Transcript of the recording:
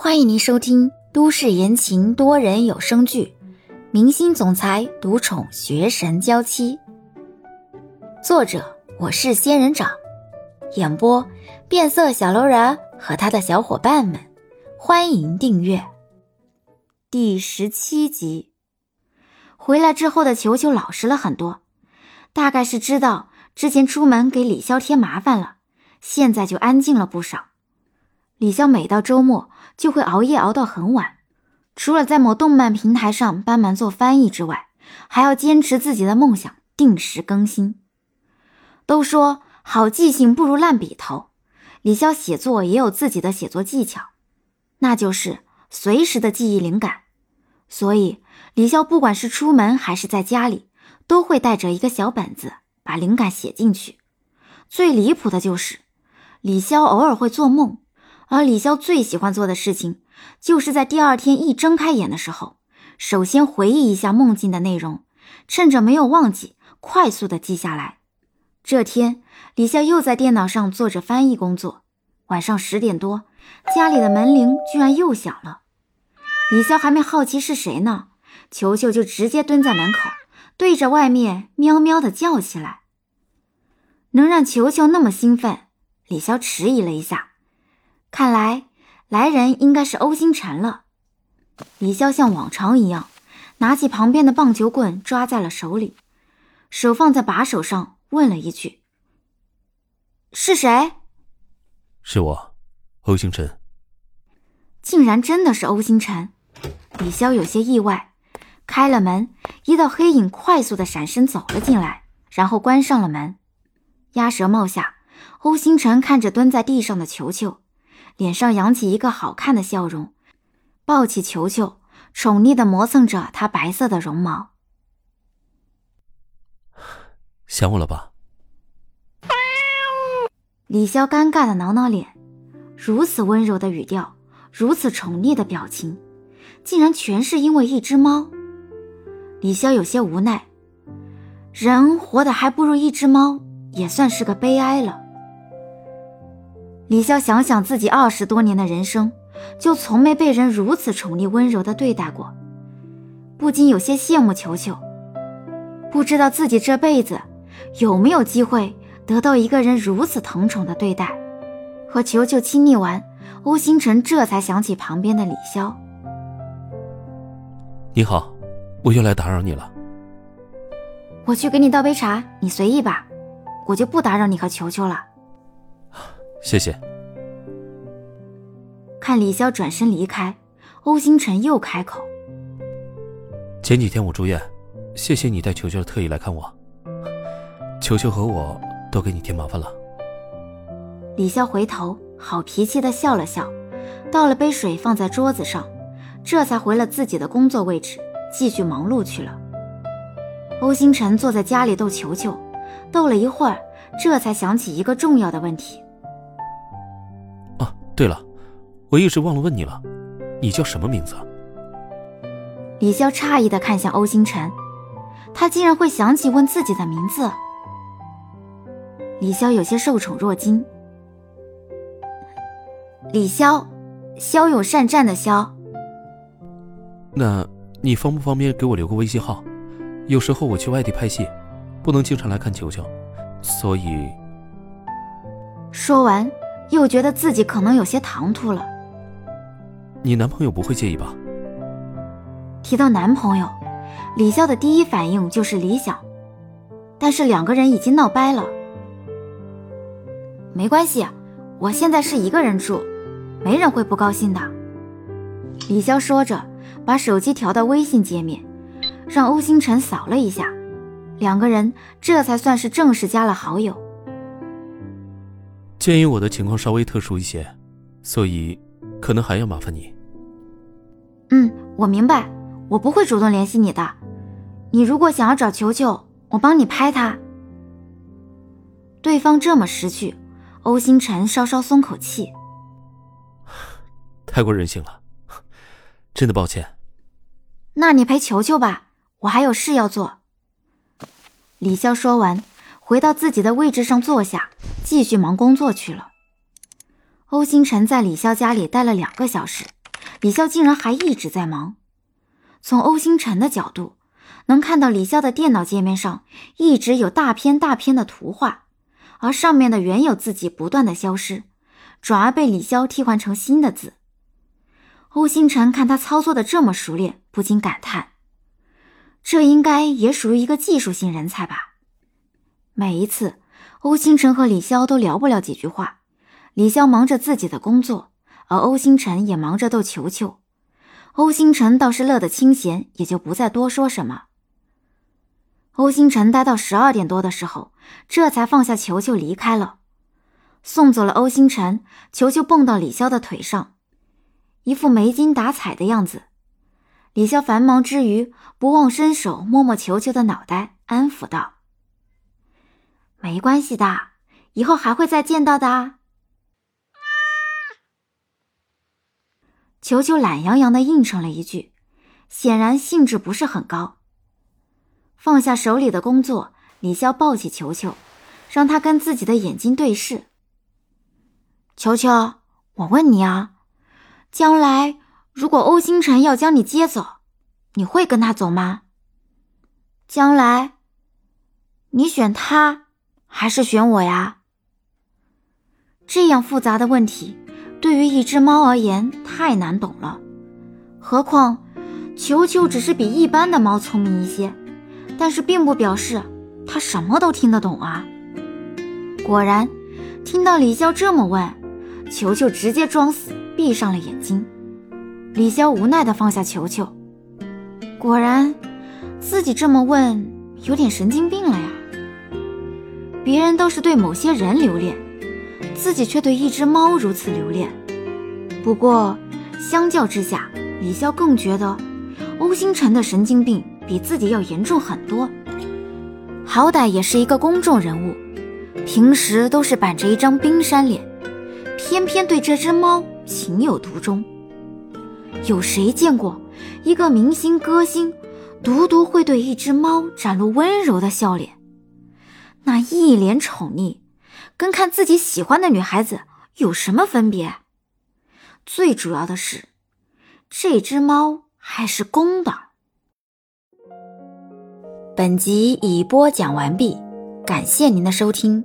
欢迎您收听都市言情多人有声剧《明星总裁独宠学神娇妻》，作者我是仙人掌，演播变色小楼人和他的小伙伴们。欢迎订阅第十七集。回来之后的球球老实了很多，大概是知道之前出门给李潇添麻烦了，现在就安静了不少。李潇每到周末就会熬夜熬到很晚，除了在某动漫平台上帮忙做翻译之外，还要坚持自己的梦想，定时更新。都说好记性不如烂笔头，李潇写作也有自己的写作技巧，那就是随时的记忆灵感。所以李潇不管是出门还是在家里，都会带着一个小本子，把灵感写进去。最离谱的就是李潇偶尔会做梦。而李潇最喜欢做的事情，就是在第二天一睁开眼的时候，首先回忆一下梦境的内容，趁着没有忘记，快速的记下来。这天，李潇又在电脑上做着翻译工作。晚上十点多，家里的门铃居然又响了。李潇还没好奇是谁呢，球球就直接蹲在门口，对着外面喵喵的叫起来。能让球球那么兴奋，李潇迟疑了一下。看来来人应该是欧星辰了。李潇像往常一样，拿起旁边的棒球棍抓在了手里，手放在把手上，问了一句：“是谁？”“是我，欧星辰。”竟然真的是欧星辰！李潇有些意外，开了门，一道黑影快速的闪身走了进来，然后关上了门。鸭舌帽下，欧星辰看着蹲在地上的球球。脸上扬起一个好看的笑容，抱起球球，宠溺的磨蹭着它白色的绒毛。想我了吧？李潇尴尬的挠挠脸，如此温柔的语调，如此宠溺的表情，竟然全是因为一只猫。李潇有些无奈，人活的还不如一只猫，也算是个悲哀了。李潇想想自己二十多年的人生，就从没被人如此宠溺温柔的对待过，不禁有些羡慕球球。不知道自己这辈子有没有机会得到一个人如此疼宠的对待。和球球亲昵完，欧星辰这才想起旁边的李潇。你好，我又来打扰你了。我去给你倒杯茶，你随意吧，我就不打扰你和球球了。谢谢。看李潇转身离开，欧星辰又开口：“前几天我住院，谢谢你带球球特意来看我。球球和我都给你添麻烦了。”李潇回头，好脾气的笑了笑，倒了杯水放在桌子上，这才回了自己的工作位置，继续忙碌去了。欧星辰坐在家里逗球球，逗了一会儿，这才想起一个重要的问题。对了，我一直忘了问你了，你叫什么名字？李潇诧异的看向欧星辰，他竟然会想起问自己的名字。李潇有些受宠若惊。李潇，骁勇善战的骁。那你方不方便给我留个微信号？有时候我去外地拍戏，不能经常来看球球，所以。说完。又觉得自己可能有些唐突了。你男朋友不会介意吧？提到男朋友，李潇的第一反应就是李想，但是两个人已经闹掰了。没关系，我现在是一个人住，没人会不高兴的。李潇说着，把手机调到微信界面，让欧星辰扫了一下，两个人这才算是正式加了好友。鉴于我的情况稍微特殊一些，所以可能还要麻烦你。嗯，我明白，我不会主动联系你的。你如果想要找球球，我帮你拍他。对方这么识趣，欧星辰稍稍松口气。太过任性了，真的抱歉。那你陪球球吧，我还有事要做。李潇说完。回到自己的位置上坐下，继续忙工作去了。欧星辰在李潇家里待了两个小时，李潇竟然还一直在忙。从欧星辰的角度，能看到李潇的电脑界面上一直有大片大片的图画，而上面的原有字迹不断的消失，转而被李潇替换成新的字。欧星辰看他操作的这么熟练，不禁感叹：这应该也属于一个技术型人才吧。每一次，欧星辰和李潇都聊不了几句话，李潇忙着自己的工作，而欧星辰也忙着逗球球。欧星辰倒是乐得清闲，也就不再多说什么。欧星辰待到十二点多的时候，这才放下球球离开了。送走了欧星辰，球球蹦到李潇的腿上，一副没精打采的样子。李潇繁忙之余，不忘伸手摸摸球球的脑袋，安抚道。没关系的，以后还会再见到的。球球懒洋洋的应承了一句，显然兴致不是很高。放下手里的工作，李潇抱起球球，让他跟自己的眼睛对视。球球，我问你啊，将来如果欧星辰要将你接走，你会跟他走吗？将来，你选他？还是选我呀？这样复杂的问题，对于一只猫而言太难懂了。何况，球球只是比一般的猫聪明一些，但是并不表示它什么都听得懂啊。果然，听到李潇这么问，球球直接装死，闭上了眼睛。李潇无奈地放下球球，果然，自己这么问，有点神经病了呀。别人都是对某些人留恋，自己却对一只猫如此留恋。不过，相较之下，李潇更觉得欧星辰的神经病比自己要严重很多。好歹也是一个公众人物，平时都是板着一张冰山脸，偏偏对这只猫情有独钟。有谁见过一个明星歌星，独独会对一只猫展露温柔的笑脸？那一脸宠溺，跟看自己喜欢的女孩子有什么分别？最主要的是，这只猫还是公的。本集已播讲完毕，感谢您的收听。